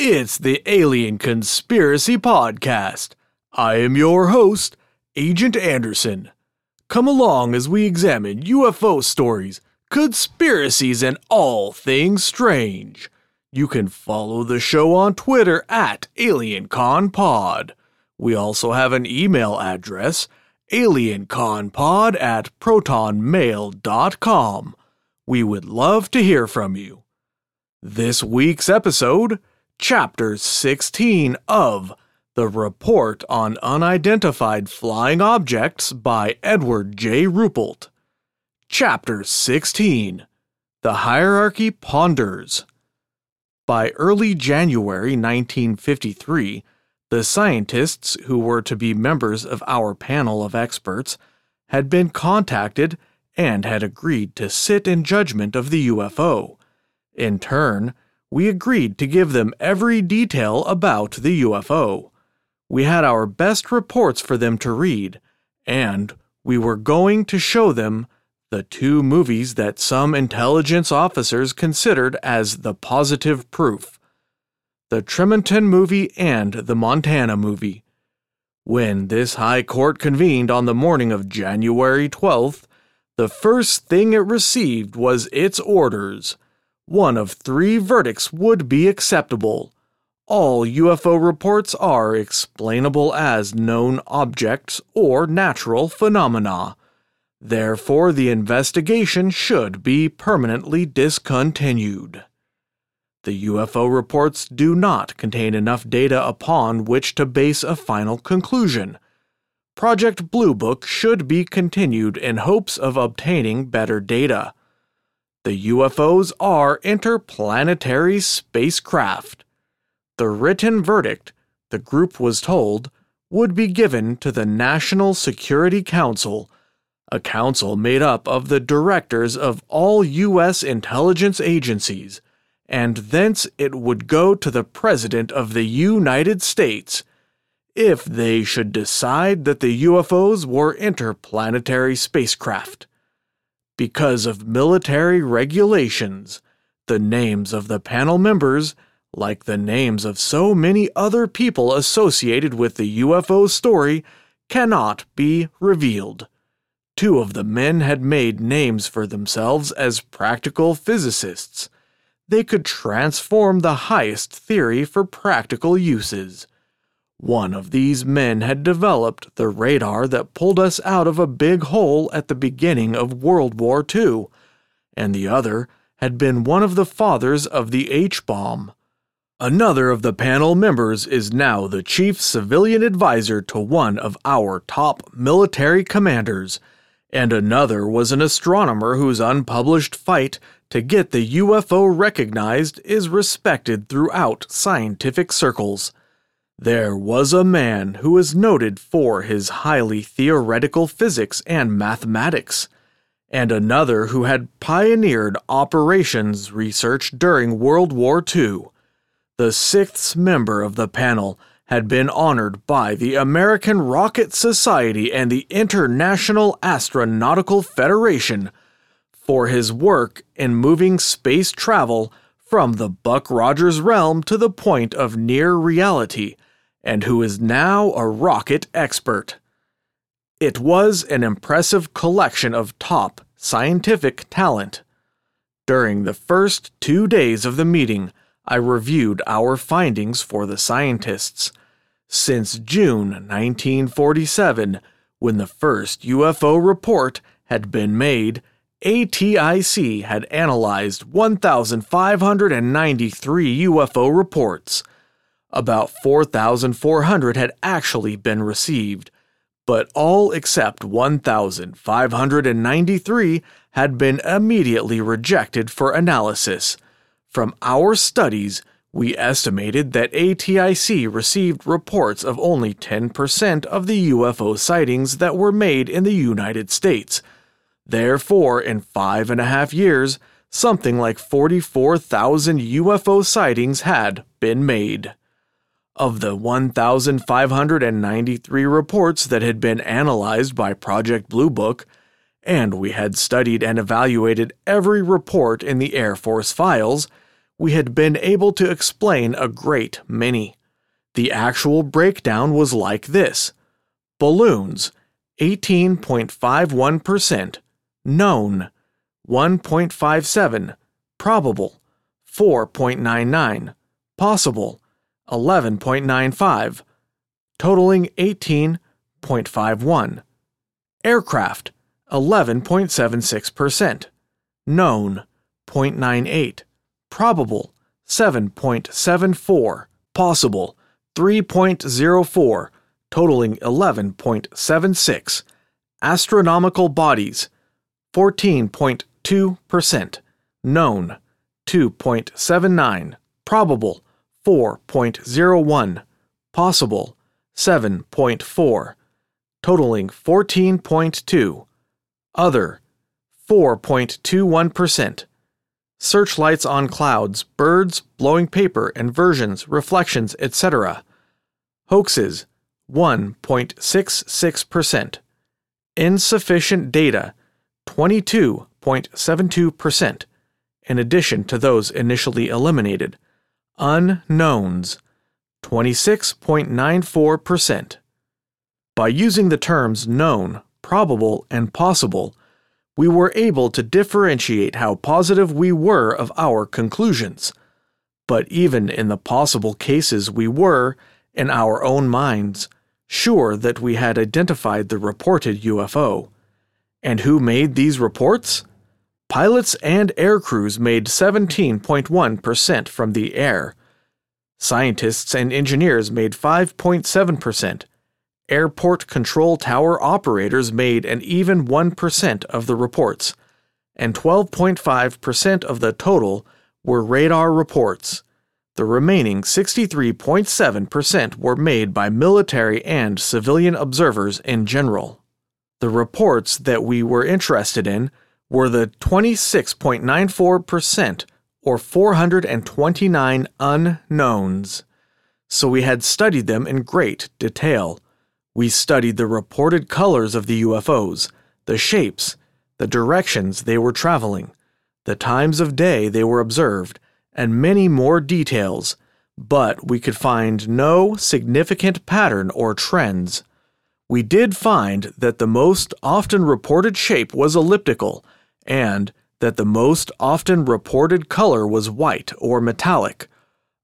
It's the Alien Conspiracy Podcast. I am your host, Agent Anderson. Come along as we examine UFO stories, conspiracies, and all things strange. You can follow the show on Twitter at AlienConPod. We also have an email address, alienconpod at protonmail.com. We would love to hear from you. This week's episode, Chapter 16 of The Report on Unidentified Flying Objects by Edward J. Ruppelt. Chapter 16 The Hierarchy Ponders. By early January 1953, the scientists who were to be members of our panel of experts had been contacted and had agreed to sit in judgment of the UFO. In turn, we agreed to give them every detail about the UFO. We had our best reports for them to read, and we were going to show them the two movies that some intelligence officers considered as the positive proof the Tremonton movie and the Montana movie. When this High Court convened on the morning of January 12th, the first thing it received was its orders. One of three verdicts would be acceptable. All UFO reports are explainable as known objects or natural phenomena. Therefore, the investigation should be permanently discontinued. The UFO reports do not contain enough data upon which to base a final conclusion. Project Blue Book should be continued in hopes of obtaining better data. The UFOs are interplanetary spacecraft. The written verdict, the group was told, would be given to the National Security Council, a council made up of the directors of all U.S. intelligence agencies and thence it would go to the President of the United States if they should decide that the UFOs were interplanetary spacecraft. Because of military regulations, the names of the panel members, like the names of so many other people associated with the UFO story, cannot be revealed. Two of the men had made names for themselves as practical physicists they could transform the highest theory for practical uses. One of these men had developed the radar that pulled us out of a big hole at the beginning of World War II, and the other had been one of the fathers of the H bomb. Another of the panel members is now the chief civilian advisor to one of our top military commanders, and another was an astronomer whose unpublished fight to get the UFO recognized is respected throughout scientific circles. There was a man who was noted for his highly theoretical physics and mathematics, and another who had pioneered operations research during World War II. The sixth member of the panel had been honored by the American Rocket Society and the International Astronautical Federation for his work in moving space travel from the Buck Rogers realm to the point of near reality, and who is now a rocket expert. It was an impressive collection of top scientific talent. During the first two days of the meeting, I reviewed our findings for the scientists. Since June 1947, when the first UFO report had been made, ATIC had analyzed 1,593 UFO reports. About 4,400 had actually been received, but all except 1,593 had been immediately rejected for analysis. From our studies, we estimated that ATIC received reports of only 10% of the UFO sightings that were made in the United States Therefore, in five and a half years, something like 44,000 UFO sightings had been made. Of the 1,593 reports that had been analyzed by Project Blue Book, and we had studied and evaluated every report in the Air Force files, we had been able to explain a great many. The actual breakdown was like this. Balloons 18.51%, known 1.57, probable 4.99, possible 11.95, totaling 18.51. Aircraft 11.76%, known 0.98, probable 7.74, possible 3.04, totaling 11.76. Astronomical bodies 14.2%, known 2.79, probable 4.01, possible 7.4, totaling 14.2, other 4.21%. Searchlights on clouds, birds, blowing paper, inversions, reflections, etc. Hoaxes 1.66%. Insufficient data 22.72%, in addition to those initially eliminated. Unknowns 26.94%. By using the terms known, probable, and possible, we were able to differentiate how positive we were of our conclusions. But even in the possible cases, we were, in our own minds, sure that we had identified the reported UFO. And who made these reports? Pilots and air crews made 17.1% from the air. Scientists and engineers made 5.7%. Airport control tower operators made an even 1% of the reports, and 12.5% of the total were radar reports. The remaining 63.7% were made by military and civilian observers in general. The reports that we were interested in were the 26.94% or 429 unknowns. So we had studied them in great detail. We studied the reported colors of the UFOs, the shapes, the directions they were traveling, the times of day they were observed, and many more details, but we could find no significant pattern or trends. We did find that the most often reported shape was elliptical, and that the most often reported color was white or metallic.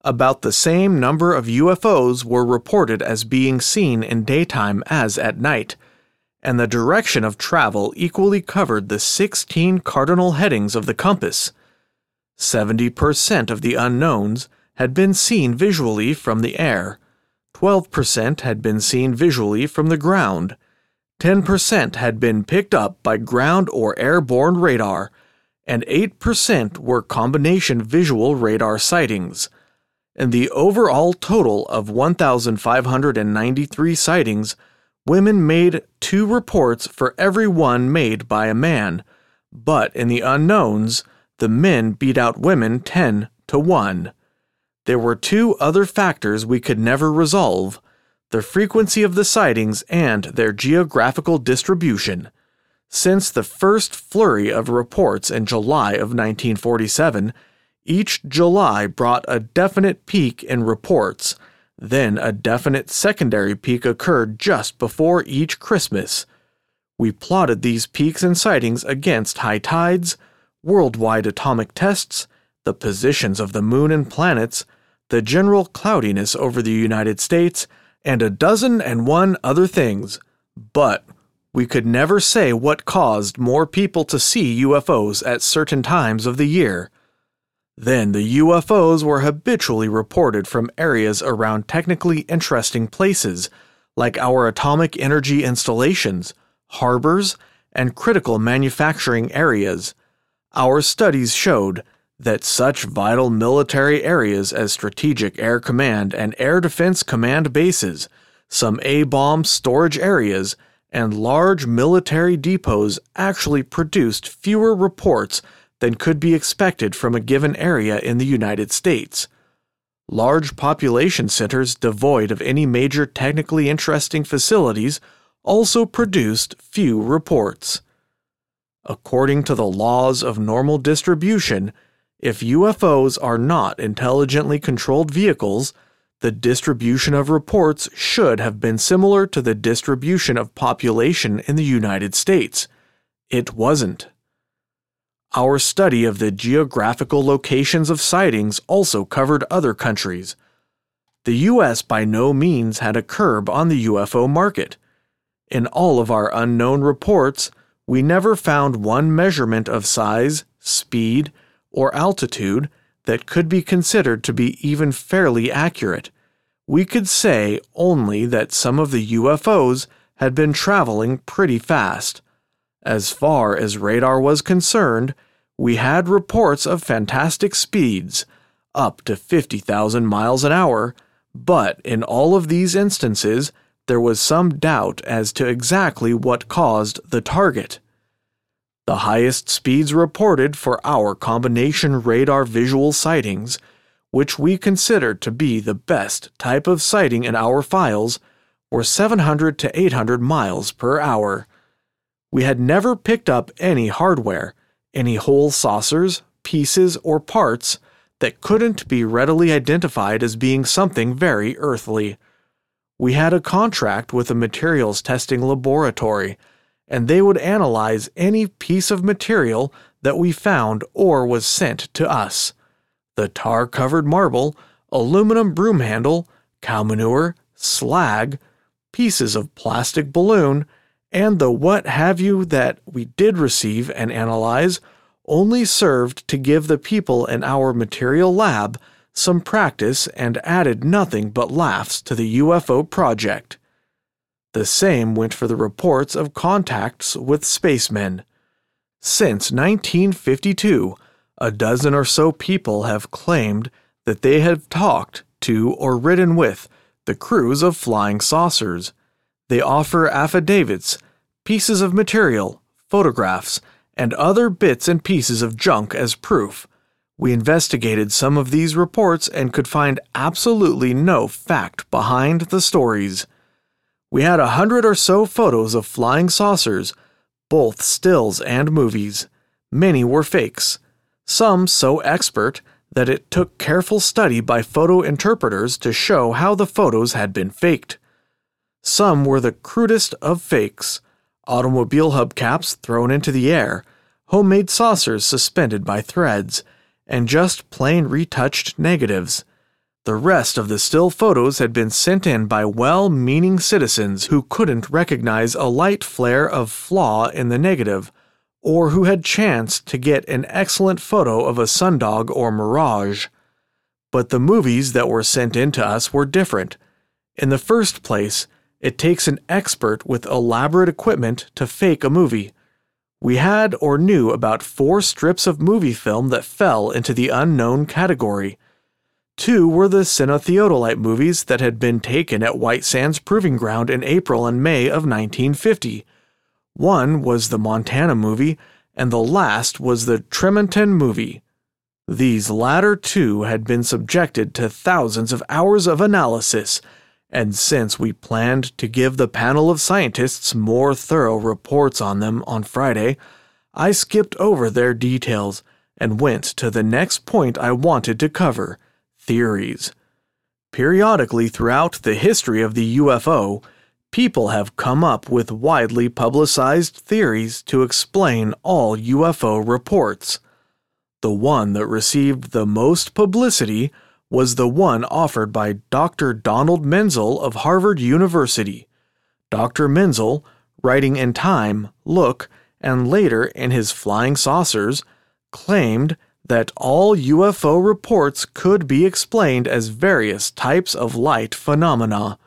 About the same number of UFOs were reported as being seen in daytime as at night, and the direction of travel equally covered the 16 cardinal headings of the compass. 70% of the unknowns had been seen visually from the air, 12% had been seen visually from the ground, 10% had been picked up by ground or airborne radar, and 8% were combination visual radar sightings and the overall total of 1,593 sightings, women made two reports for every one made by a man, but in the unknowns, the men beat out women 10 to 1. There were two other factors we could never resolve the frequency of the sightings and their geographical distribution. Since the first flurry of reports in July of 1947, each July brought a definite peak in reports, then a definite secondary peak occurred just before each Christmas. We plotted these peaks and sightings against high tides, worldwide atomic tests, the positions of the moon and planets, the general cloudiness over the United States, and a dozen and one other things. But we could never say what caused more people to see UFOs at certain times of the year. Then the UFOs were habitually reported from areas around technically interesting places, like our atomic energy installations, harbors, and critical manufacturing areas. Our studies showed that such vital military areas as Strategic Air Command and Air Defense Command bases, some A bomb storage areas, and large military depots actually produced fewer reports than could be expected from a given area in the United States. Large population centers devoid of any major technically interesting facilities also produced few reports. According to the laws of normal distribution, if UFOs are not intelligently controlled vehicles, the distribution of reports should have been similar to the distribution of population in the United States. It wasn't. Our study of the geographical locations of sightings also covered other countries. The US by no means had a curb on the UFO market. In all of our unknown reports, we never found one measurement of size, speed, or altitude that could be considered to be even fairly accurate. We could say only that some of the UFOs had been traveling pretty fast. As far as radar was concerned, we had reports of fantastic speeds, up to 50,000 miles an hour, but in all of these instances, there was some doubt as to exactly what caused the target. The highest speeds reported for our combination radar visual sightings, which we considered to be the best type of sighting in our files, were 700 to 800 miles per hour. We had never picked up any hardware, any whole saucers, pieces, or parts that couldn't be readily identified as being something very earthly. We had a contract with a materials testing laboratory and they would analyze any piece of material that we found or was sent to us the tar covered marble, aluminum broom handle, cow manure, slag, pieces of plastic balloon, and the what have you that we did receive and analyze only served to give the people in our material lab some practice and added nothing but laughs to the UFO project. The same went for the reports of contacts with spacemen. Since 1952, a dozen or so people have claimed that they have talked to or ridden with the crews of flying saucers. They offer affidavits, pieces of material, photographs, and other bits and pieces of junk as proof. We investigated some of these reports and could find absolutely no fact behind the stories. We had a hundred or so photos of flying saucers, both stills and movies. Many were fakes, some so expert that it took careful study by photo interpreters to show how the photos had been faked. Some were the crudest of fakes automobile hubcaps thrown into the air, homemade saucers suspended by threads, and just plain retouched negatives. The rest of the still photos had been sent in by well meaning citizens who couldn't recognize a light flare of flaw in the negative, or who had chanced to get an excellent photo of a sundog or mirage. But the movies that were sent in to us were different. In the first place, it takes an expert with elaborate equipment to fake a movie. We had or knew about four strips of movie film that fell into the unknown category. Two were the cinetheodolite movies that had been taken at White Sands Proving Ground in April and May of 1950. One was the Montana movie, and the last was the Tremonton movie. These latter two had been subjected to thousands of hours of analysis, and since we planned to give the panel of scientists more thorough reports on them on Friday, I skipped over their details and went to the next point I wanted to cover theories. Periodically throughout the history of the UFO, people have come up with widely publicized theories to explain all UFO reports. The one that received the most publicity was the one offered by Dr. Donald Menzel of Harvard University. Dr. Menzel, writing in Time, Look, and later in his Flying Saucers, claimed that all UFO reports could be explained as various types of light phenomena.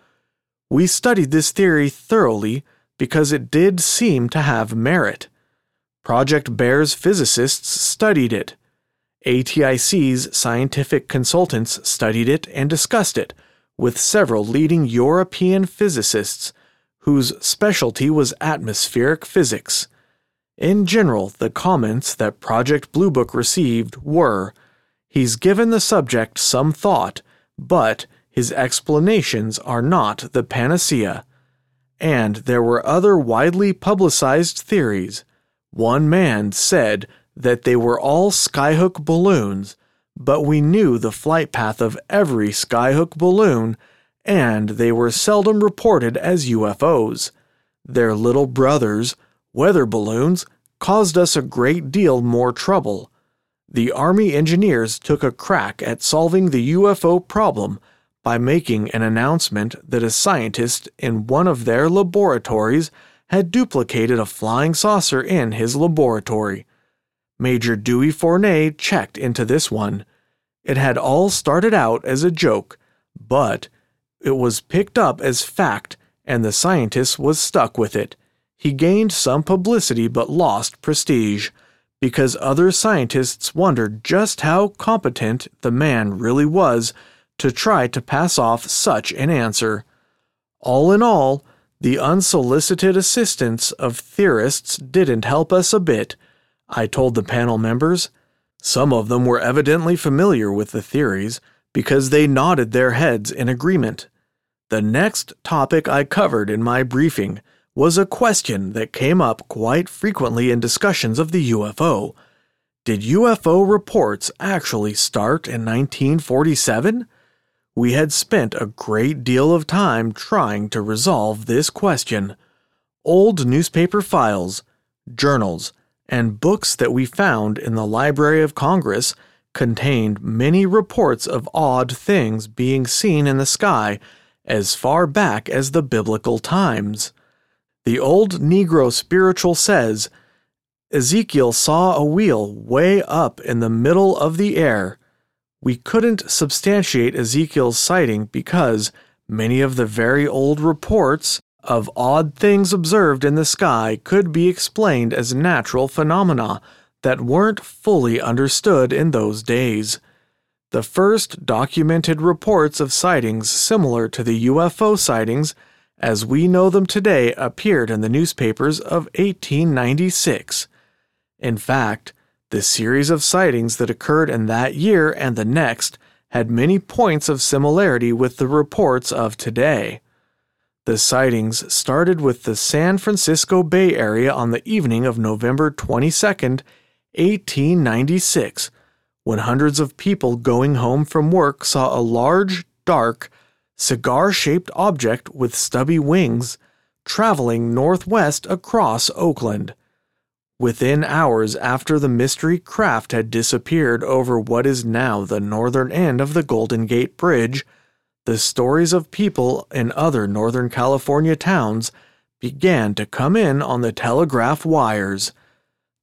We studied this theory thoroughly because it did seem to have merit. Project Bear's physicists studied it. ATIC's scientific consultants studied it and discussed it with several leading European physicists whose specialty was atmospheric physics. In general, the comments that Project Blue Book received were He's given the subject some thought, but his explanations are not the panacea. And there were other widely publicized theories. One man said that they were all skyhook balloons, but we knew the flight path of every skyhook balloon, and they were seldom reported as UFOs. Their little brothers, weather balloons, caused us a great deal more trouble. The Army engineers took a crack at solving the UFO problem by making an announcement that a scientist in one of their laboratories had duplicated a flying saucer in his laboratory. Major Dewey Fournet checked into this one. It had all started out as a joke, but it was picked up as fact, and the scientist was stuck with it. He gained some publicity but lost prestige because other scientists wondered just how competent the man really was to try to pass off such an answer. All in all, the unsolicited assistance of theorists didn't help us a bit, I told the panel members. Some of them were evidently familiar with the theories because they nodded their heads in agreement. The next topic I covered in my briefing was a question that came up quite frequently in discussions of the UFO. Did UFO reports actually start in 1947? We had spent a great deal of time trying to resolve this question. Old newspaper files, journals, and books that we found in the Library of Congress contained many reports of odd things being seen in the sky as far back as the biblical times. The old Negro spiritual says Ezekiel saw a wheel way up in the middle of the air we couldn't substantiate Ezekiel's sighting because many of the very old reports of odd things observed in the sky could be explained as natural phenomena that weren't fully understood in those days. The first documented reports of sightings similar to the UFO sightings as we know them today appeared in the newspapers of 1896. In fact, the series of sightings that occurred in that year and the next had many points of similarity with the reports of today. The sightings started with the San Francisco Bay Area on the evening of November 22, 1896, when hundreds of people going home from work saw a large, dark, cigar shaped object with stubby wings traveling northwest across Oakland. Within hours after the mystery craft had disappeared over what is now the northern end of the Golden Gate Bridge, the stories of people in other Northern California towns began to come in on the telegraph wires.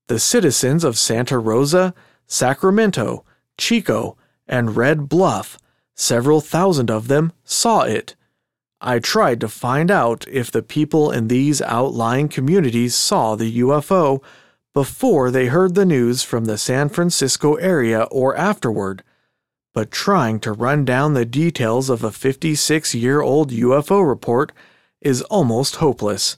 The citizens of Santa Rosa, Sacramento, Chico, and Red Bluff, several thousand of them, saw it. I tried to find out if the people in these outlying communities saw the UFO before they heard the news from the San Francisco area or afterward, but trying to run down the details of a 56 year old UFO report is almost hopeless.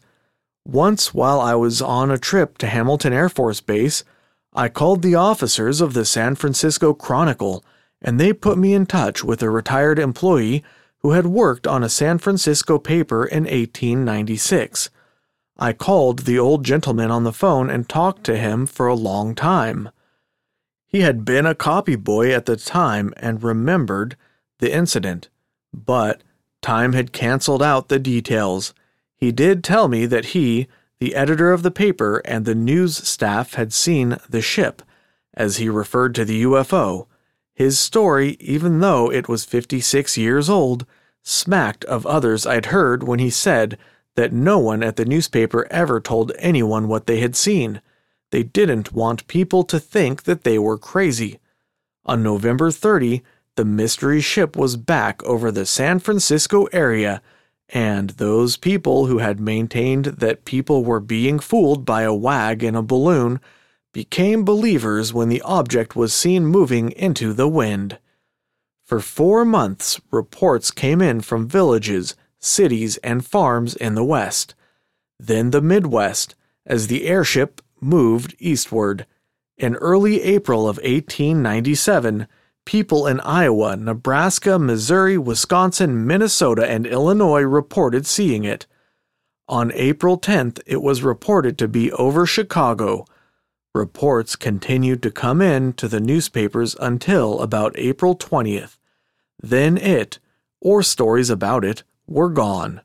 Once, while I was on a trip to Hamilton Air Force Base, I called the officers of the San Francisco Chronicle, and they put me in touch with a retired employee who had worked on a San Francisco paper in 1896. I called the old gentleman on the phone and talked to him for a long time. He had been a copy boy at the time and remembered the incident, but time had canceled out the details. He did tell me that he, the editor of the paper, and the news staff had seen the ship, as he referred to the UFO. His story, even though it was 56 years old, smacked of others I'd heard when he said that no one at the newspaper ever told anyone what they had seen. They didn't want people to think that they were crazy. On November 30, the mystery ship was back over the San Francisco area, and those people who had maintained that people were being fooled by a wag in a balloon became believers when the object was seen moving into the wind. For four months, reports came in from villages cities, and farms in the west, then the Midwest, as the airship moved eastward. In early April of 1897, people in Iowa, Nebraska, Missouri, Wisconsin, Minnesota, and Illinois reported seeing it. On April 10th, it was reported to be over Chicago. Reports continued to come in to the newspapers until about April 20th. Then it, or stories about it, were gone.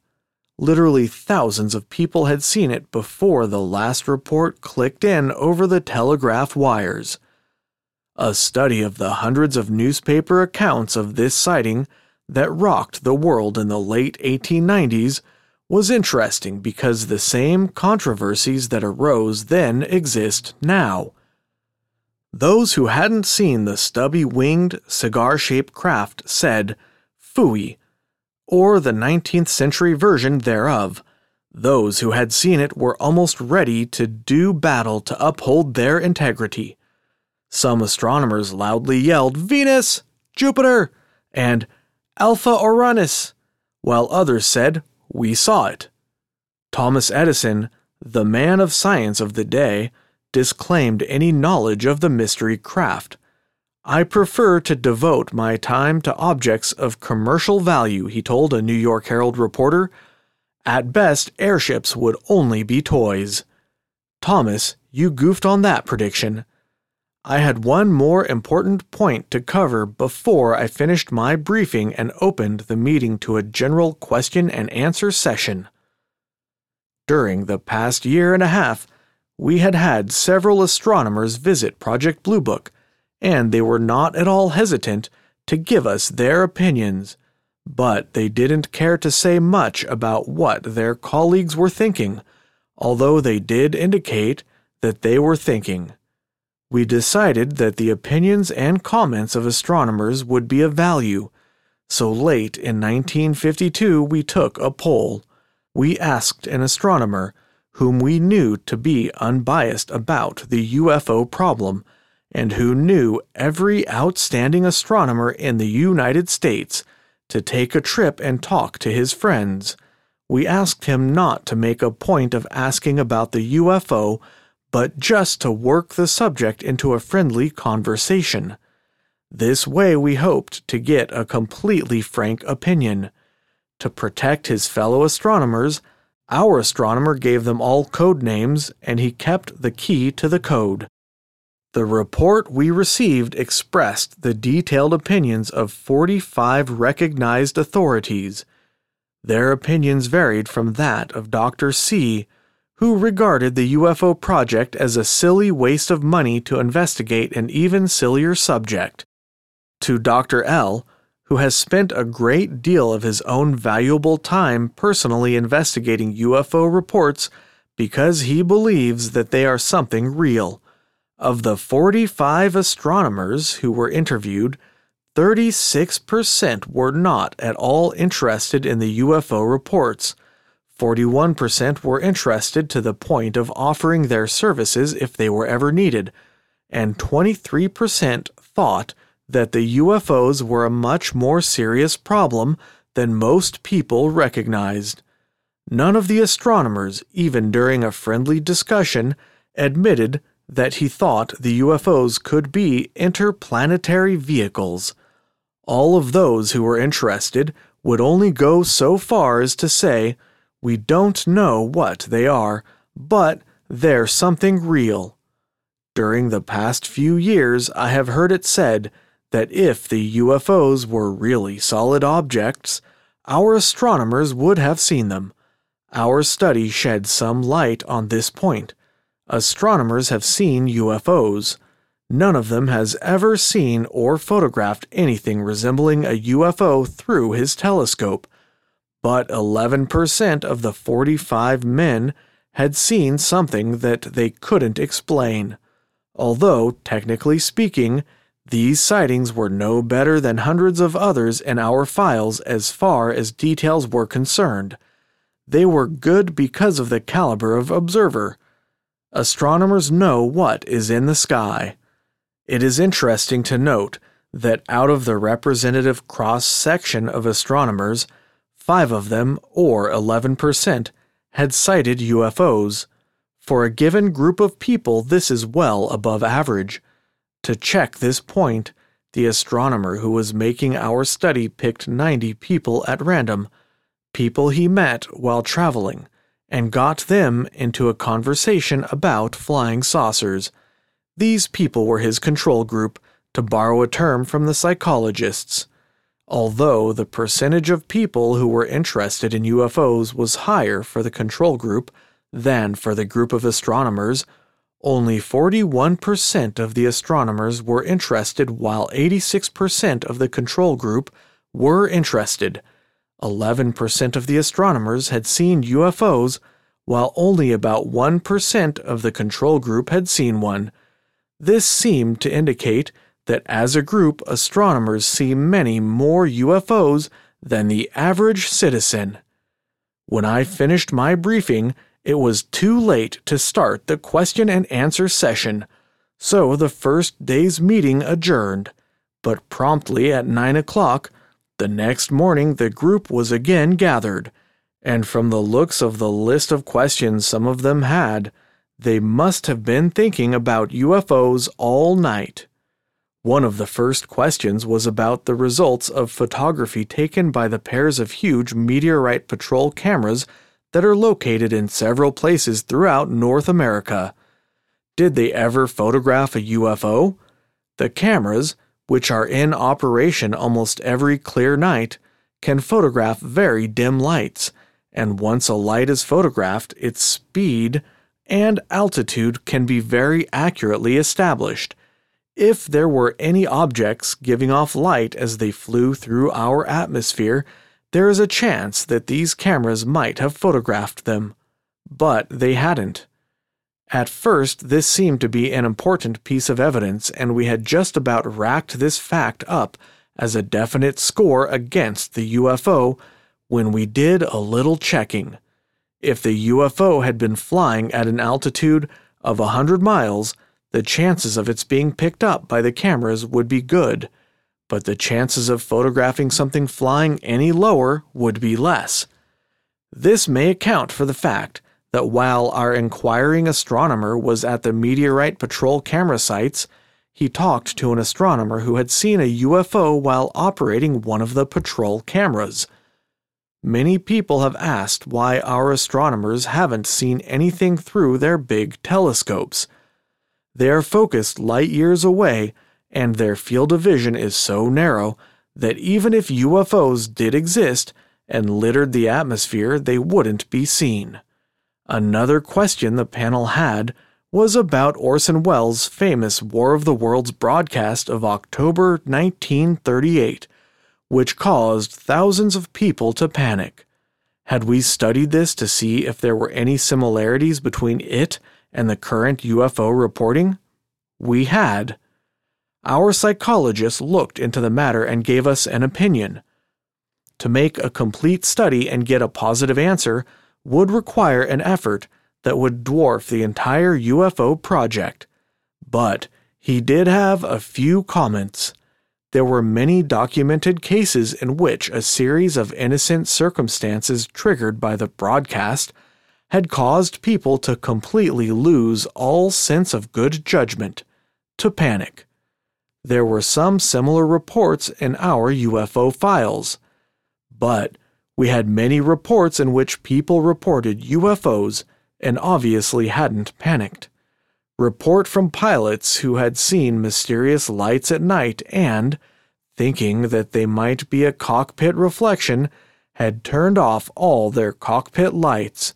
Literally thousands of people had seen it before the last report clicked in over the telegraph wires. A study of the hundreds of newspaper accounts of this sighting that rocked the world in the late 1890s was interesting because the same controversies that arose then exist now. Those who hadn't seen the stubby winged, cigar shaped craft said, Phooey, or the 19th century version thereof. Those who had seen it were almost ready to do battle to uphold their integrity. Some astronomers loudly yelled, Venus, Jupiter, and Alpha Orionis, while others said, we saw it. Thomas Edison, the man of science of the day, disclaimed any knowledge of the mystery craft. I prefer to devote my time to objects of commercial value, he told a New York Herald reporter. At best, airships would only be toys. Thomas, you goofed on that prediction. I had one more important point to cover before I finished my briefing and opened the meeting to a general question and answer session. During the past year and a half, we had had several astronomers visit Project Blue Book, and they were not at all hesitant to give us their opinions, but they didn't care to say much about what their colleagues were thinking, although they did indicate that they were thinking we decided that the opinions and comments of astronomers would be of value. So late in 1952, we took a poll. We asked an astronomer, whom we knew to be unbiased about the UFO problem, and who knew every outstanding astronomer in the United States, to take a trip and talk to his friends. We asked him not to make a point of asking about the UFO but just to work the subject into a friendly conversation. This way, we hoped to get a completely frank opinion. To protect his fellow astronomers, our astronomer gave them all code names and he kept the key to the code. The report we received expressed the detailed opinions of 45 recognized authorities. Their opinions varied from that of Dr. C who regarded the UFO project as a silly waste of money to investigate an even sillier subject, to Dr. L, who has spent a great deal of his own valuable time personally investigating UFO reports because he believes that they are something real. Of the 45 astronomers who were interviewed, 36% were not at all interested in the UFO reports. 41% were interested to the point of offering their services if they were ever needed, and 23% thought that the UFOs were a much more serious problem than most people recognized. None of the astronomers, even during a friendly discussion, admitted that he thought the UFOs could be interplanetary vehicles. All of those who were interested would only go so far as to say, we don't know what they are, but they're something real. During the past few years, I have heard it said that if the UFOs were really solid objects, our astronomers would have seen them. Our study shed some light on this point. Astronomers have seen UFOs. None of them has ever seen or photographed anything resembling a UFO through his telescope but 11% of the 45 men had seen something that they couldn't explain. Although, technically speaking, these sightings were no better than hundreds of others in our files as far as details were concerned. They were good because of the caliber of observer. Astronomers know what is in the sky. It is interesting to note that out of the representative cross section of astronomers, Five of them, or 11%, had sighted UFOs. For a given group of people, this is well above average. To check this point, the astronomer who was making our study picked 90 people at random, people he met while traveling, and got them into a conversation about flying saucers. These people were his control group, to borrow a term from the psychologists. Although the percentage of people who were interested in UFOs was higher for the control group than for the group of astronomers, only 41% of the astronomers were interested, while 86% of the control group were interested. 11% of the astronomers had seen UFOs, while only about 1% of the control group had seen one. This seemed to indicate that as a group, astronomers see many more UFOs than the average citizen. When I finished my briefing, it was too late to start the question and answer session, so the first day's meeting adjourned. But promptly at nine o'clock, the next morning the group was again gathered, and from the looks of the list of questions some of them had, they must have been thinking about UFOs all night. One of the first questions was about the results of photography taken by the pairs of huge meteorite patrol cameras that are located in several places throughout North America. Did they ever photograph a UFO? The cameras, which are in operation almost every clear night, can photograph very dim lights, and once a light is photographed, its speed and altitude can be very accurately established. If there were any objects giving off light as they flew through our atmosphere, there is a chance that these cameras might have photographed them, but they hadn't. At first, this seemed to be an important piece of evidence, and we had just about racked this fact up as a definite score against the UFO when we did a little checking. If the UFO had been flying at an altitude of a 100 miles, the chances of its being picked up by the cameras would be good but the chances of photographing something flying any lower would be less. This may account for the fact that while our inquiring astronomer was at the meteorite patrol camera sites, he talked to an astronomer who had seen a UFO while operating one of the patrol cameras. Many people have asked why our astronomers haven't seen anything through their big telescopes. They are focused light years away and their field of vision is so narrow that even if UFOs did exist and littered the atmosphere, they wouldn't be seen. Another question the panel had was about Orson Welles' famous War of the Worlds broadcast of October 1938, which caused thousands of people to panic. Had we studied this to see if there were any similarities between it and the current UFO reporting? We had. Our psychologist looked into the matter and gave us an opinion. To make a complete study and get a positive answer would require an effort that would dwarf the entire UFO project. But he did have a few comments. There were many documented cases in which a series of innocent circumstances triggered by the broadcast had caused people to completely lose all sense of good judgment, to panic. There were some similar reports in our UFO files. But we had many reports in which people reported UFOs and obviously hadn't panicked. Report from pilots who had seen mysterious lights at night and, thinking that they might be a cockpit reflection, had turned off all their cockpit lights,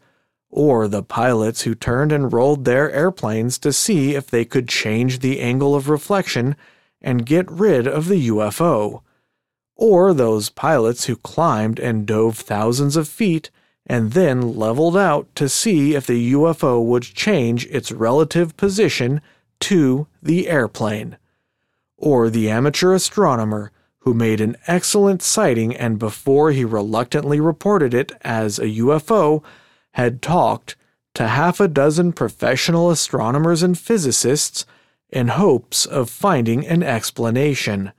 or the pilots who turned and rolled their airplanes to see if they could change the angle of reflection and get rid of the UFO. Or those pilots who climbed and dove thousands of feet and then leveled out to see if the UFO would change its relative position to the airplane. Or the amateur astronomer who made an excellent sighting and before he reluctantly reported it as a UFO had talked to half a dozen professional astronomers and physicists in hopes of finding an explanation.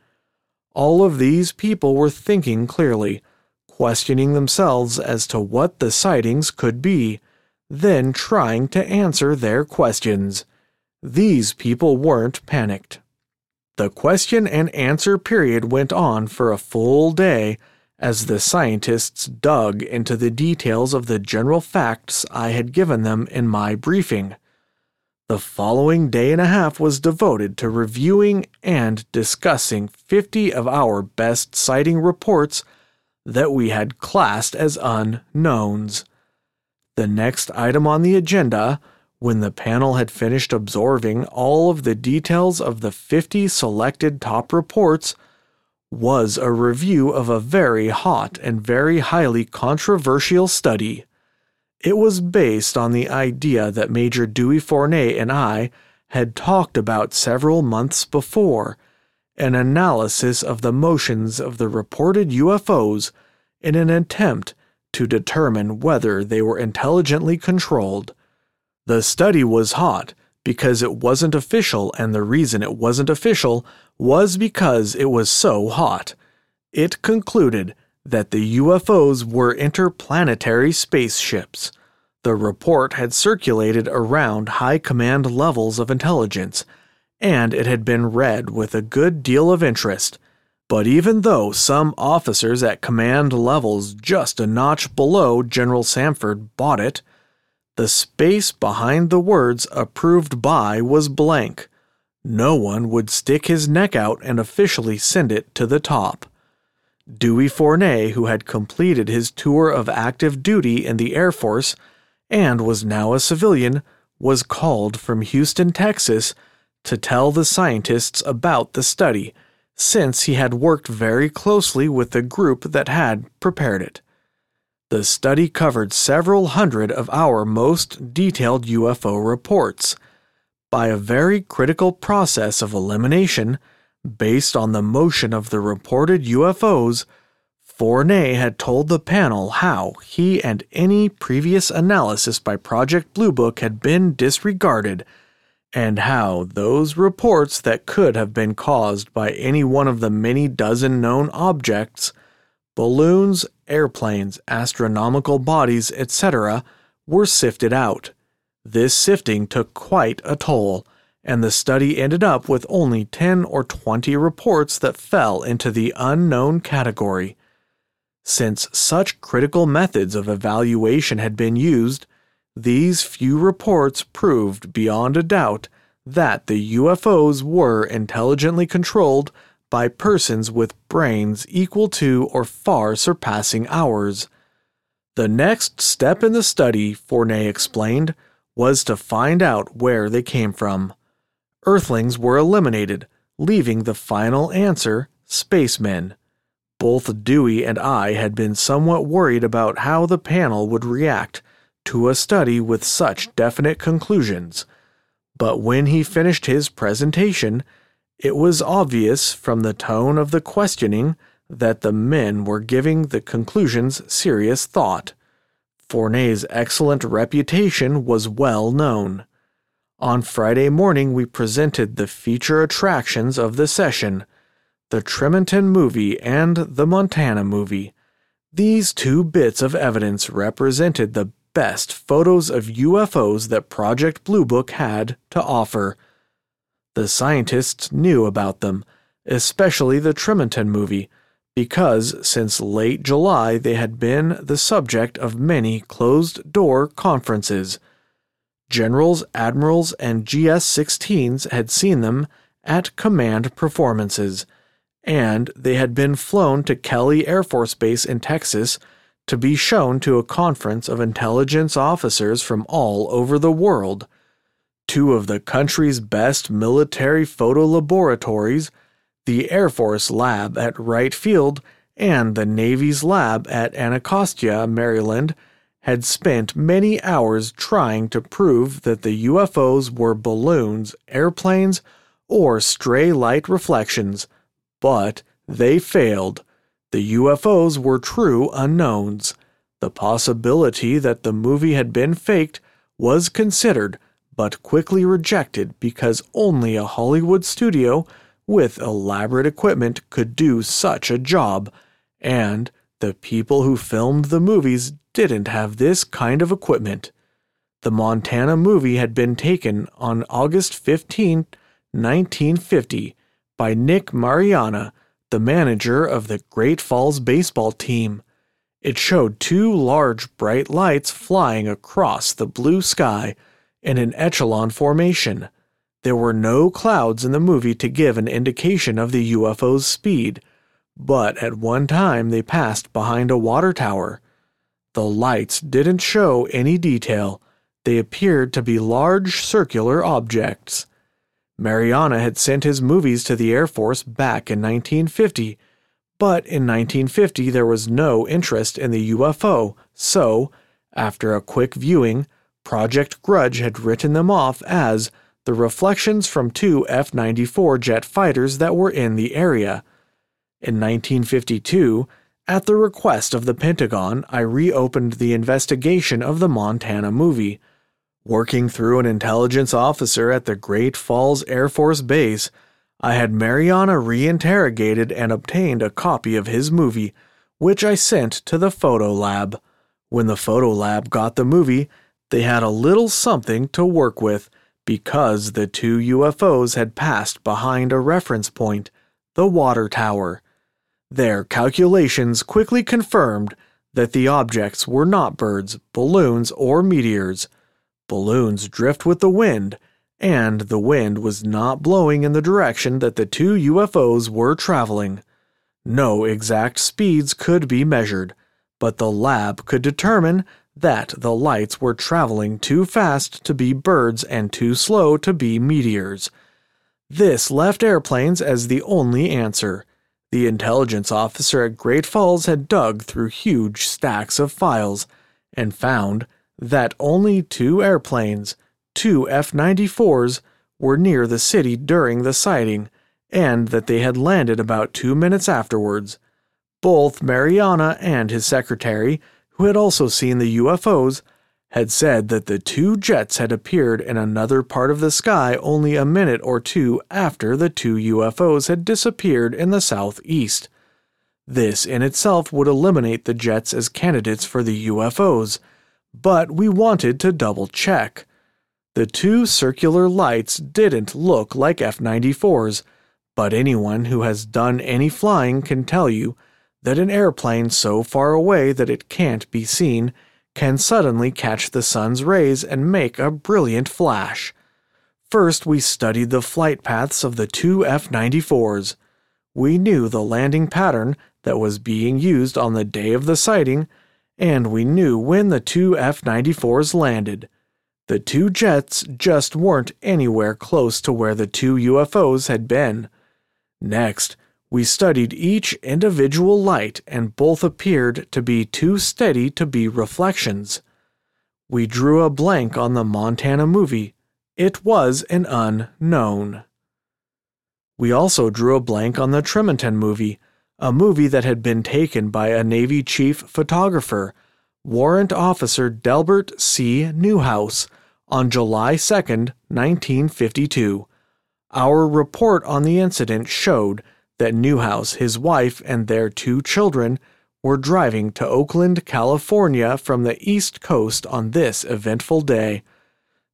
All of these people were thinking clearly, questioning themselves as to what the sightings could be, then trying to answer their questions. These people weren't panicked. The question and answer period went on for a full day as the scientists dug into the details of the general facts I had given them in my briefing. The following day and a half was devoted to reviewing and discussing 50 of our best sighting reports that we had classed as unknowns. The next item on the agenda, when the panel had finished absorbing all of the details of the 50 selected top reports, was a review of a very hot and very highly controversial study. It was based on the idea that Major Dewey Fournet and I had talked about several months before an analysis of the motions of the reported UFOs in an attempt to determine whether they were intelligently controlled. The study was hot because it wasn't official, and the reason it wasn't official was because it was so hot. It concluded that the UFOs were interplanetary spaceships. The report had circulated around high command levels of intelligence, and it had been read with a good deal of interest. But even though some officers at command levels just a notch below General Samford bought it, the space behind the words approved by was blank. No one would stick his neck out and officially send it to the top. Dewey Fournet, who had completed his tour of active duty in the Air Force and was now a civilian, was called from Houston, Texas, to tell the scientists about the study, since he had worked very closely with the group that had prepared it. The study covered several hundred of our most detailed UFO reports. By a very critical process of elimination, based on the motion of the reported UFOs, Fournet had told the panel how he and any previous analysis by Project Blue Book had been disregarded, and how those reports that could have been caused by any one of the many dozen known objects balloons, airplanes, astronomical bodies, etc., were sifted out. This sifting took quite a toll, and the study ended up with only 10 or 20 reports that fell into the unknown category. Since such critical methods of evaluation had been used, these few reports proved beyond a doubt that the UFOs were intelligently controlled by persons with brains equal to or far surpassing ours. The next step in the study, Fournet explained, was to find out where they came from. Earthlings were eliminated, leaving the final answer spacemen. Both Dewey and I had been somewhat worried about how the panel would react to a study with such definite conclusions. But when he finished his presentation, it was obvious from the tone of the questioning that the men were giving the conclusions serious thought. Fournet's excellent reputation was well known. On Friday morning, we presented the feature attractions of the session the Tremonton movie and the Montana movie. These two bits of evidence represented the best photos of UFOs that Project Blue Book had to offer. The scientists knew about them, especially the Tremonton movie, because since late July they had been the subject of many closed door conferences. Generals, admirals, and GS 16s had seen them at command performances, and they had been flown to Kelly Air Force Base in Texas to be shown to a conference of intelligence officers from all over the world two of the country's best military photo laboratories, the Air Force lab at Wright Field and the Navy's lab at Anacostia, Maryland, had spent many hours trying to prove that the UFOs were balloons, airplanes, or stray light reflections, but they failed. The UFOs were true unknowns. The possibility that the movie had been faked was considered but quickly rejected because only a Hollywood studio with elaborate equipment could do such a job, and the people who filmed the movies didn't have this kind of equipment. The Montana movie had been taken on August 15, 1950, by Nick Mariana, the manager of the Great Falls baseball team. It showed two large bright lights flying across the blue sky in an echelon formation. There were no clouds in the movie to give an indication of the UFO's speed, but at one time they passed behind a water tower. The lights didn't show any detail. They appeared to be large circular objects. Mariana had sent his movies to the Air Force back in 1950, but in 1950 there was no interest in the UFO, so, after a quick viewing, Project Grudge had written them off as the reflections from two F 94 jet fighters that were in the area. In 1952, at the request of the Pentagon, I reopened the investigation of the Montana movie. Working through an intelligence officer at the Great Falls Air Force Base, I had Mariana reinterrogated and obtained a copy of his movie, which I sent to the photo lab. When the photo lab got the movie, they had a little something to work with because the two UFOs had passed behind a reference point, the water tower. Their calculations quickly confirmed that the objects were not birds, balloons, or meteors. Balloons drift with the wind, and the wind was not blowing in the direction that the two UFOs were traveling. No exact speeds could be measured, but the lab could determine that the lights were traveling too fast to be birds and too slow to be meteors. This left airplanes as the only answer. The intelligence officer at Great Falls had dug through huge stacks of files and found that only two airplanes, two F 94s, were near the city during the sighting, and that they had landed about two minutes afterwards. Both Mariana and his secretary, who had also seen the UFOs, had said that the two jets had appeared in another part of the sky only a minute or two after the two UFOs had disappeared in the southeast. This in itself would eliminate the jets as candidates for the UFOs but we wanted to double check. The two circular lights didn't look like F 94s, but anyone who has done any flying can tell you that an airplane so far away that it can't be seen can suddenly catch the sun's rays and make a brilliant flash. First, we studied the flight paths of the two F 94s. We knew the landing pattern that was being used on the day of the sighting and we knew when the two F 94s landed. The two jets just weren't anywhere close to where the two UFOs had been. Next, we studied each individual light, and both appeared to be too steady to be reflections. We drew a blank on the Montana movie. It was an unknown. We also drew a blank on the Tremonton movie a movie that had been taken by a Navy chief photographer, Warrant Officer Delbert C. Newhouse, on July 2, 1952. Our report on the incident showed that Newhouse, his wife, and their two children were driving to Oakland, California from the East Coast on this eventful day.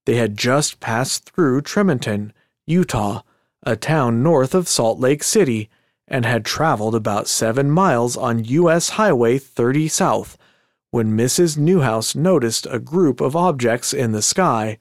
They had just passed through Tremonton, Utah, a town north of Salt Lake City and had traveled about seven miles on U.S. Highway 30 South when Mrs. Newhouse noticed a group of objects in the sky.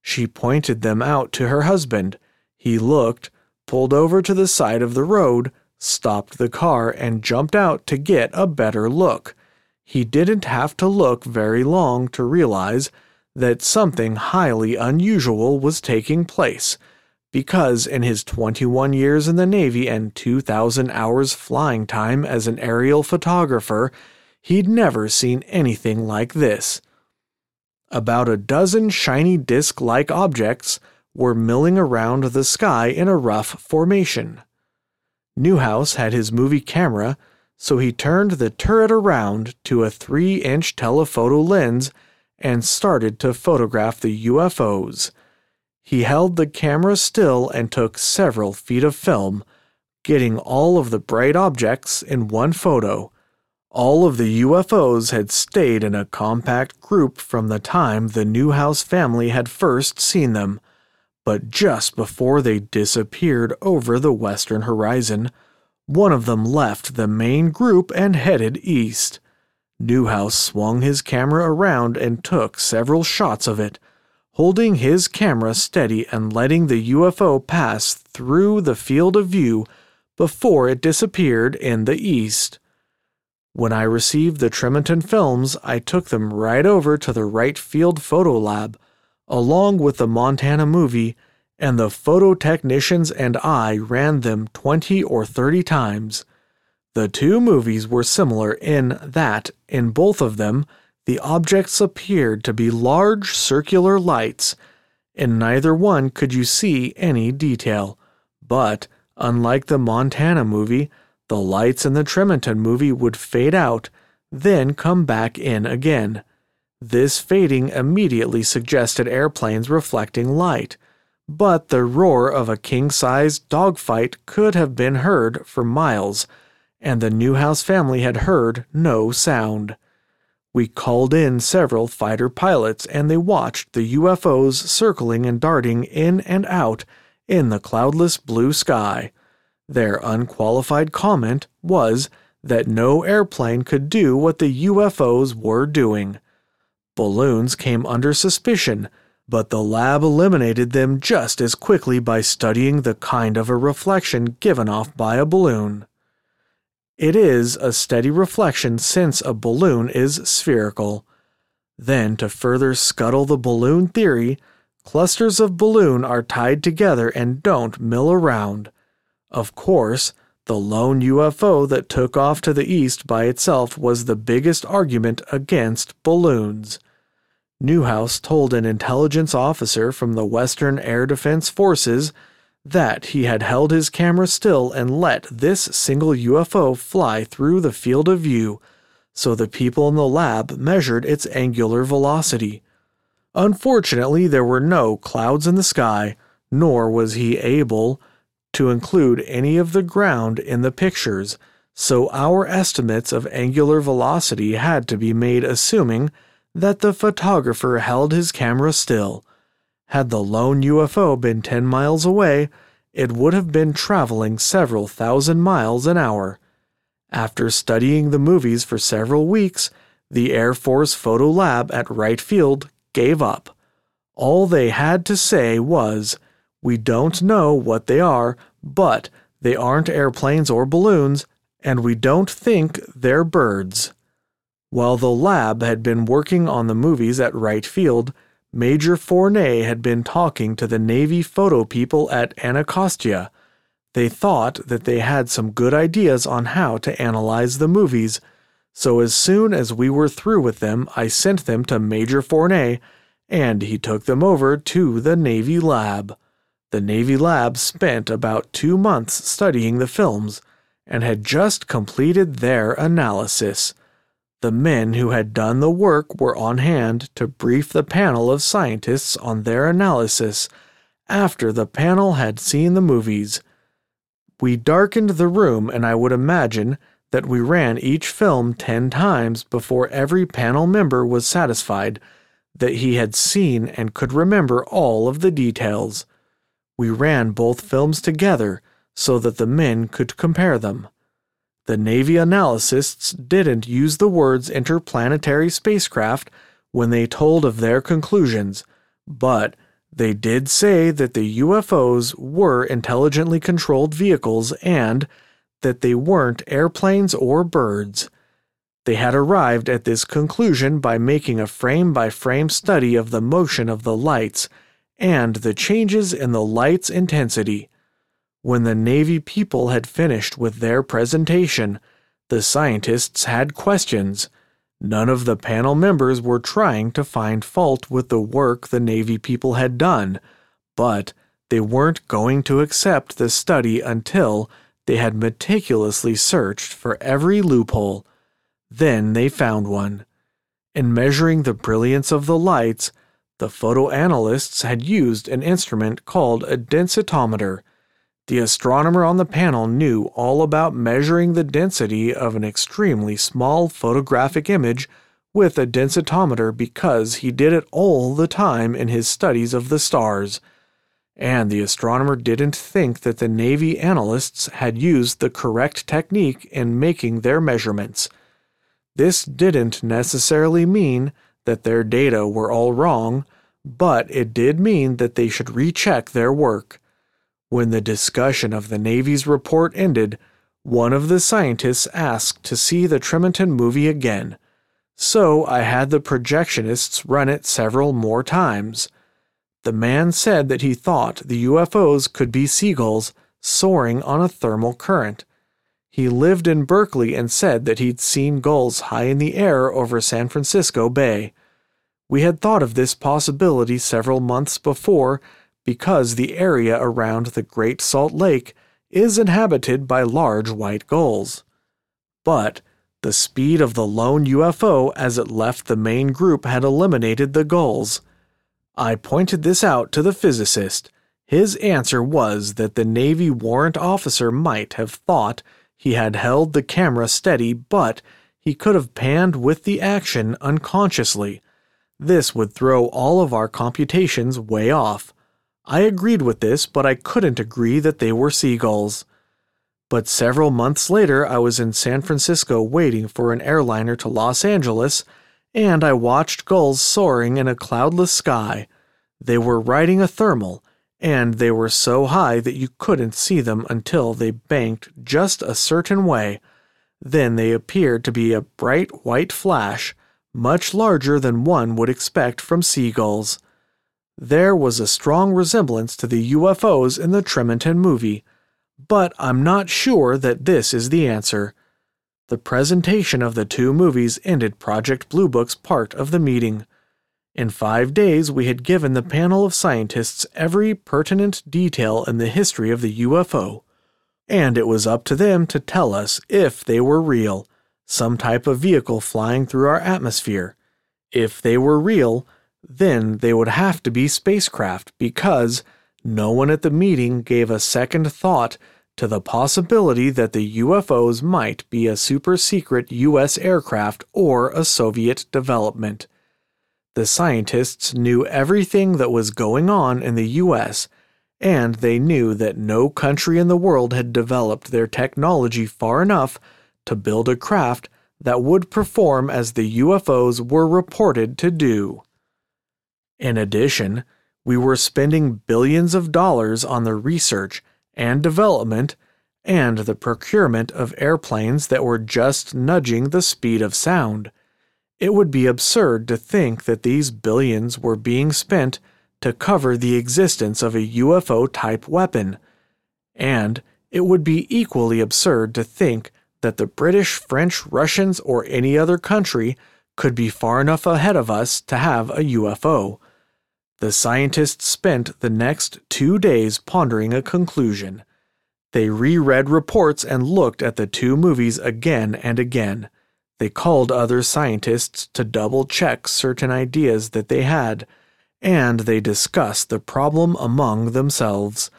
She pointed them out to her husband. He looked, pulled over to the side of the road, stopped the car, and jumped out to get a better look. He didn't have to look very long to realize that something highly unusual was taking place because in his 21 years in the Navy and 2,000 hours flying time as an aerial photographer, he'd never seen anything like this. About a dozen shiny disc like objects were milling around the sky in a rough formation. Newhouse had his movie camera, so he turned the turret around to a 3 inch telephoto lens and started to photograph the UFOs. He held the camera still and took several feet of film, getting all of the bright objects in one photo. All of the UFOs had stayed in a compact group from the time the Newhouse family had first seen them, but just before they disappeared over the western horizon, one of them left the main group and headed east. Newhouse swung his camera around and took several shots of it holding his camera steady and letting the UFO pass through the field of view before it disappeared in the east. When I received the Tremonton films, I took them right over to the Wright Field Photo Lab, along with the Montana movie, and the photo technicians and I ran them 20 or 30 times. The two movies were similar in that, in both of them, the objects appeared to be large circular lights. In neither one could you see any detail. But, unlike the Montana movie, the lights in the Tremonton movie would fade out, then come back in again. This fading immediately suggested airplanes reflecting light, but the roar of a king sized dogfight could have been heard for miles, and the Newhouse family had heard no sound. We called in several fighter pilots and they watched the UFOs circling and darting in and out in the cloudless blue sky. Their unqualified comment was that no airplane could do what the UFOs were doing. Balloons came under suspicion, but the lab eliminated them just as quickly by studying the kind of a reflection given off by a balloon. It is a steady reflection since a balloon is spherical. Then, to further scuttle the balloon theory, clusters of balloon are tied together and don't mill around. Of course, the lone UFO that took off to the east by itself was the biggest argument against balloons. Newhouse told an intelligence officer from the Western Air Defense Forces that he had held his camera still and let this single UFO fly through the field of view, so the people in the lab measured its angular velocity. Unfortunately, there were no clouds in the sky, nor was he able to include any of the ground in the pictures, so our estimates of angular velocity had to be made assuming that the photographer held his camera still had the lone UFO been 10 miles away, it would have been traveling several thousand miles an hour. After studying the movies for several weeks, the Air Force Photo Lab at Wright Field gave up. All they had to say was, We don't know what they are, but they aren't airplanes or balloons, and we don't think they're birds. While the lab had been working on the movies at Wright Field, Major Fournet had been talking to the Navy photo people at Anacostia. They thought that they had some good ideas on how to analyze the movies, so as soon as we were through with them, I sent them to Major Fournet, and he took them over to the Navy lab. The Navy lab spent about two months studying the films and had just completed their analysis. The men who had done the work were on hand to brief the panel of scientists on their analysis after the panel had seen the movies. We darkened the room, and I would imagine that we ran each film ten times before every panel member was satisfied that he had seen and could remember all of the details. We ran both films together so that the men could compare them. The Navy analysts didn't use the words interplanetary spacecraft when they told of their conclusions, but they did say that the UFOs were intelligently controlled vehicles and that they weren't airplanes or birds. They had arrived at this conclusion by making a frame by frame study of the motion of the lights and the changes in the light's intensity. When the Navy people had finished with their presentation, the scientists had questions. None of the panel members were trying to find fault with the work the Navy people had done, but they weren't going to accept the study until they had meticulously searched for every loophole. Then they found one. In measuring the brilliance of the lights, the photoanalysts had used an instrument called a densitometer the astronomer on the panel knew all about measuring the density of an extremely small photographic image with a densitometer because he did it all the time in his studies of the stars. And the astronomer didn't think that the Navy analysts had used the correct technique in making their measurements. This didn't necessarily mean that their data were all wrong, but it did mean that they should recheck their work. When the discussion of the Navy's report ended, one of the scientists asked to see the Tremonton movie again. So I had the projectionists run it several more times. The man said that he thought the UFOs could be seagulls soaring on a thermal current. He lived in Berkeley and said that he'd seen gulls high in the air over San Francisco Bay. We had thought of this possibility several months before because the area around the Great Salt Lake is inhabited by large white gulls. But the speed of the lone UFO as it left the main group had eliminated the gulls. I pointed this out to the physicist. His answer was that the Navy warrant officer might have thought he had held the camera steady, but he could have panned with the action unconsciously. This would throw all of our computations way off. I agreed with this, but I couldn't agree that they were seagulls. But several months later, I was in San Francisco waiting for an airliner to Los Angeles, and I watched gulls soaring in a cloudless sky. They were riding a thermal, and they were so high that you couldn't see them until they banked just a certain way. Then they appeared to be a bright white flash, much larger than one would expect from seagulls. There was a strong resemblance to the UFOs in the Tremonton movie, but I'm not sure that this is the answer. The presentation of the two movies ended Project Blue Book's part of the meeting. In five days, we had given the panel of scientists every pertinent detail in the history of the UFO, and it was up to them to tell us if they were real, some type of vehicle flying through our atmosphere. If they were real, then they would have to be spacecraft because no one at the meeting gave a second thought to the possibility that the UFOs might be a super secret U.S. aircraft or a Soviet development. The scientists knew everything that was going on in the U.S., and they knew that no country in the world had developed their technology far enough to build a craft that would perform as the UFOs were reported to do. In addition, we were spending billions of dollars on the research and development and the procurement of airplanes that were just nudging the speed of sound. It would be absurd to think that these billions were being spent to cover the existence of a UFO type weapon. And it would be equally absurd to think that the British, French, Russians, or any other country could be far enough ahead of us to have a UFO. The scientists spent the next two days pondering a conclusion. They reread reports and looked at the two movies again and again. They called other scientists to double check certain ideas that they had, and they discussed the problem among themselves.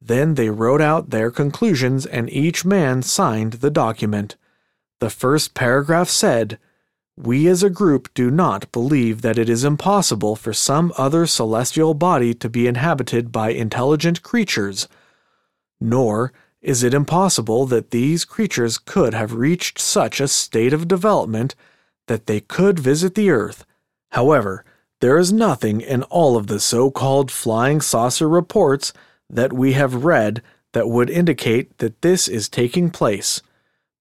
Then they wrote out their conclusions and each man signed the document. The first paragraph said, we as a group do not believe that it is impossible for some other celestial body to be inhabited by intelligent creatures, nor is it impossible that these creatures could have reached such a state of development that they could visit the Earth. However, there is nothing in all of the so called flying saucer reports that we have read that would indicate that this is taking place.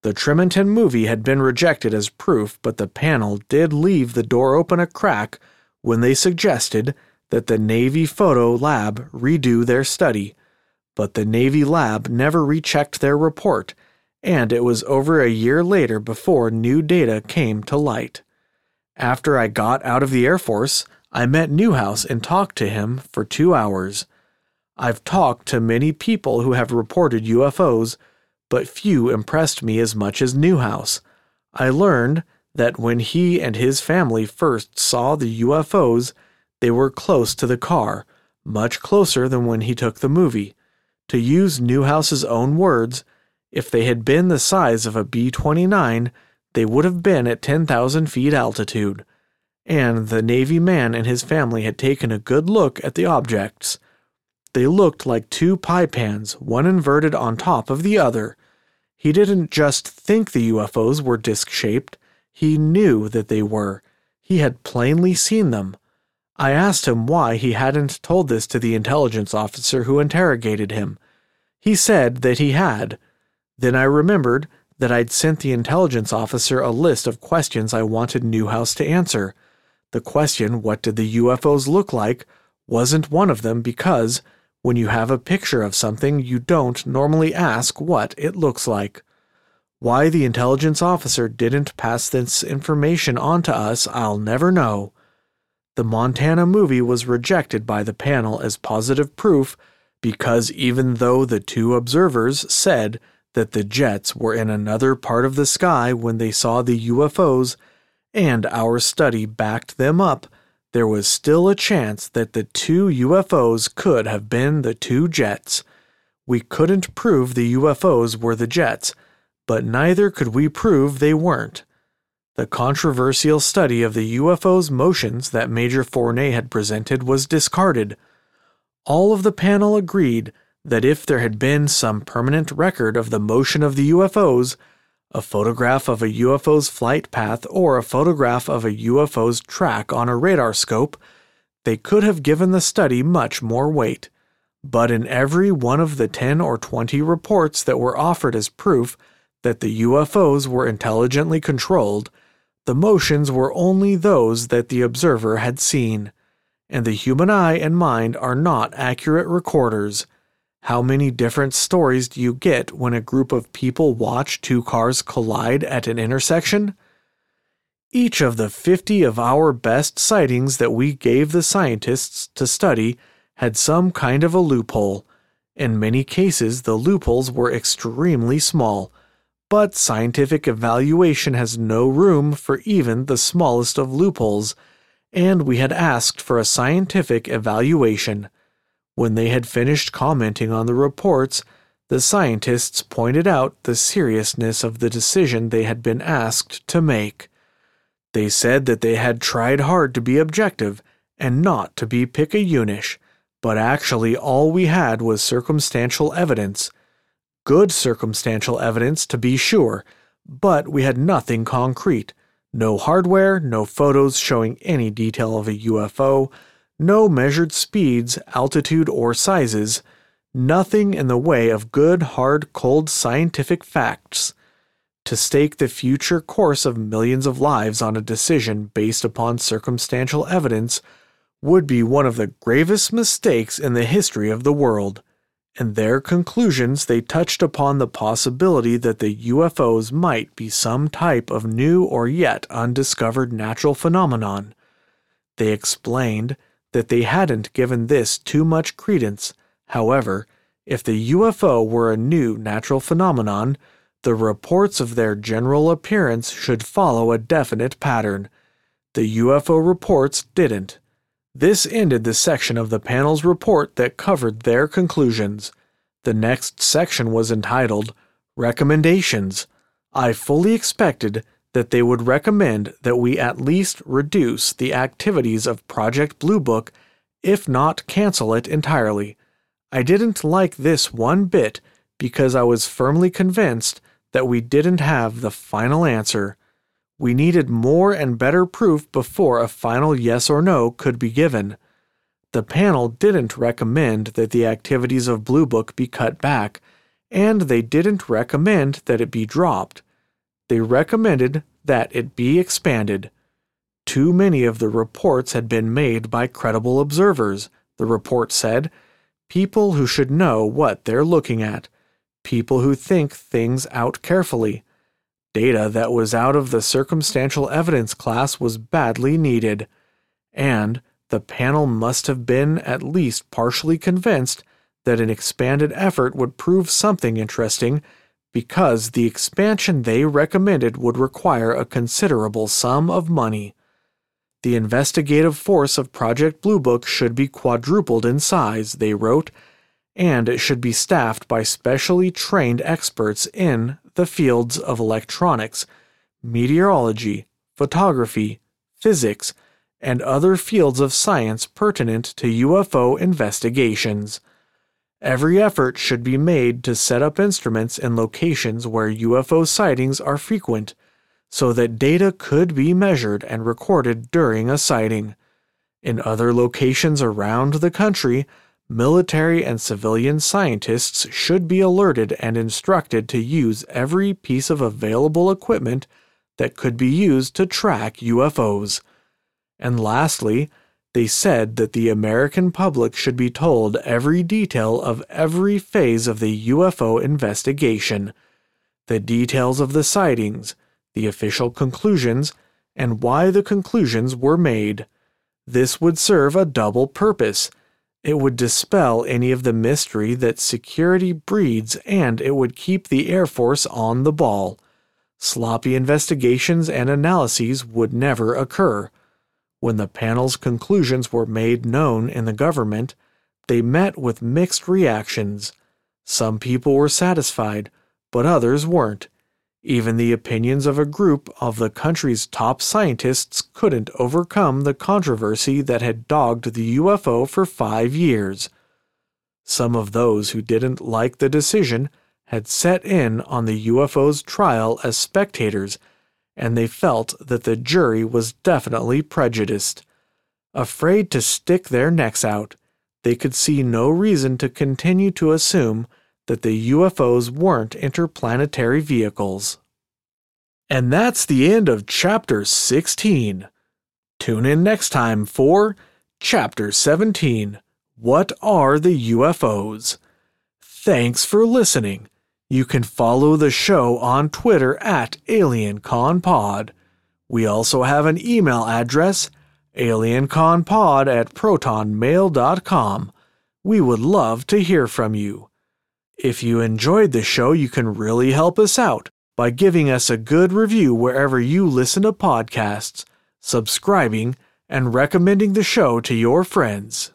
The Tremonton movie had been rejected as proof, but the panel did leave the door open a crack when they suggested that the Navy Photo Lab redo their study. But the Navy lab never rechecked their report, and it was over a year later before new data came to light. After I got out of the Air Force, I met Newhouse and talked to him for two hours. I've talked to many people who have reported UFOs but few impressed me as much as Newhouse. I learned that when he and his family first saw the UFOs, they were close to the car, much closer than when he took the movie. To use Newhouse's own words, if they had been the size of a B 29, they would have been at 10,000 feet altitude. And the Navy man and his family had taken a good look at the objects. They looked like two pie pans, one inverted on top of the other. He didn't just think the UFOs were disc shaped, he knew that they were. He had plainly seen them. I asked him why he hadn't told this to the intelligence officer who interrogated him. He said that he had. Then I remembered that I'd sent the intelligence officer a list of questions I wanted Newhouse to answer. The question, What did the UFOs look like? wasn't one of them because, when you have a picture of something, you don't normally ask what it looks like. Why the intelligence officer didn't pass this information on to us, I'll never know. The Montana movie was rejected by the panel as positive proof because even though the two observers said that the jets were in another part of the sky when they saw the UFOs, and our study backed them up, there was still a chance that the two UFOs could have been the two jets. We couldn't prove the UFOs were the jets, but neither could we prove they weren't. The controversial study of the UFO's motions that Major Fournet had presented was discarded. All of the panel agreed that if there had been some permanent record of the motion of the UFOs, a photograph of a UFO's flight path or a photograph of a UFO's track on a radar scope, they could have given the study much more weight. But in every one of the 10 or 20 reports that were offered as proof that the UFOs were intelligently controlled, the motions were only those that the observer had seen, and the human eye and mind are not accurate recorders. How many different stories do you get when a group of people watch two cars collide at an intersection? Each of the 50 of our best sightings that we gave the scientists to study had some kind of a loophole. In many cases, the loopholes were extremely small, but scientific evaluation has no room for even the smallest of loopholes, and we had asked for a scientific evaluation. When they had finished commenting on the reports, the scientists pointed out the seriousness of the decision they had been asked to make. They said that they had tried hard to be objective and not to be picayunish, but actually all we had was circumstantial evidence. Good circumstantial evidence, to be sure, but we had nothing concrete. No hardware, no photos showing any detail of a UFO, no measured speeds, altitude, or sizes, nothing in the way of good, hard, cold scientific facts. To stake the future course of millions of lives on a decision based upon circumstantial evidence would be one of the gravest mistakes in the history of the world. In their conclusions, they touched upon the possibility that the UFOs might be some type of new or yet undiscovered natural phenomenon. They explained that they hadn't given this too much credence. However, if the UFO were a new natural phenomenon, the reports of their general appearance should follow a definite pattern. The UFO reports didn't. This ended the section of the panel's report that covered their conclusions. The next section was entitled Recommendations. I fully expected that they would recommend that we at least reduce the activities of Project Blue Book, if not cancel it entirely. I didn't like this one bit because I was firmly convinced that we didn't have the final answer. We needed more and better proof before a final yes or no could be given. The panel didn't recommend that the activities of Blue Book be cut back, and they didn't recommend that it be dropped they recommended that it be expanded. Too many of the reports had been made by credible observers, the report said, people who should know what they're looking at, people who think things out carefully. Data that was out of the circumstantial evidence class was badly needed, and the panel must have been at least partially convinced that an expanded effort would prove something interesting because the expansion they recommended would require a considerable sum of money. The investigative force of Project Blue Book should be quadrupled in size, they wrote, and it should be staffed by specially trained experts in the fields of electronics, meteorology, photography, physics, and other fields of science pertinent to UFO investigations. Every effort should be made to set up instruments in locations where UFO sightings are frequent so that data could be measured and recorded during a sighting. In other locations around the country, military and civilian scientists should be alerted and instructed to use every piece of available equipment that could be used to track UFOs. And lastly, they said that the American public should be told every detail of every phase of the UFO investigation the details of the sightings, the official conclusions, and why the conclusions were made. This would serve a double purpose it would dispel any of the mystery that security breeds and it would keep the Air Force on the ball. Sloppy investigations and analyses would never occur. When the panel's conclusions were made known in the government, they met with mixed reactions. Some people were satisfied, but others weren't. Even the opinions of a group of the country's top scientists couldn't overcome the controversy that had dogged the UFO for five years. Some of those who didn't like the decision had set in on the UFO's trial as spectators, and they felt that the jury was definitely prejudiced. Afraid to stick their necks out, they could see no reason to continue to assume that the UFOs weren't interplanetary vehicles. And that's the end of Chapter 16. Tune in next time for Chapter 17 What Are the UFOs? Thanks for listening. You can follow the show on Twitter at AlienConPod. We also have an email address, alienconpod at protonmail.com. We would love to hear from you. If you enjoyed the show, you can really help us out by giving us a good review wherever you listen to podcasts, subscribing, and recommending the show to your friends.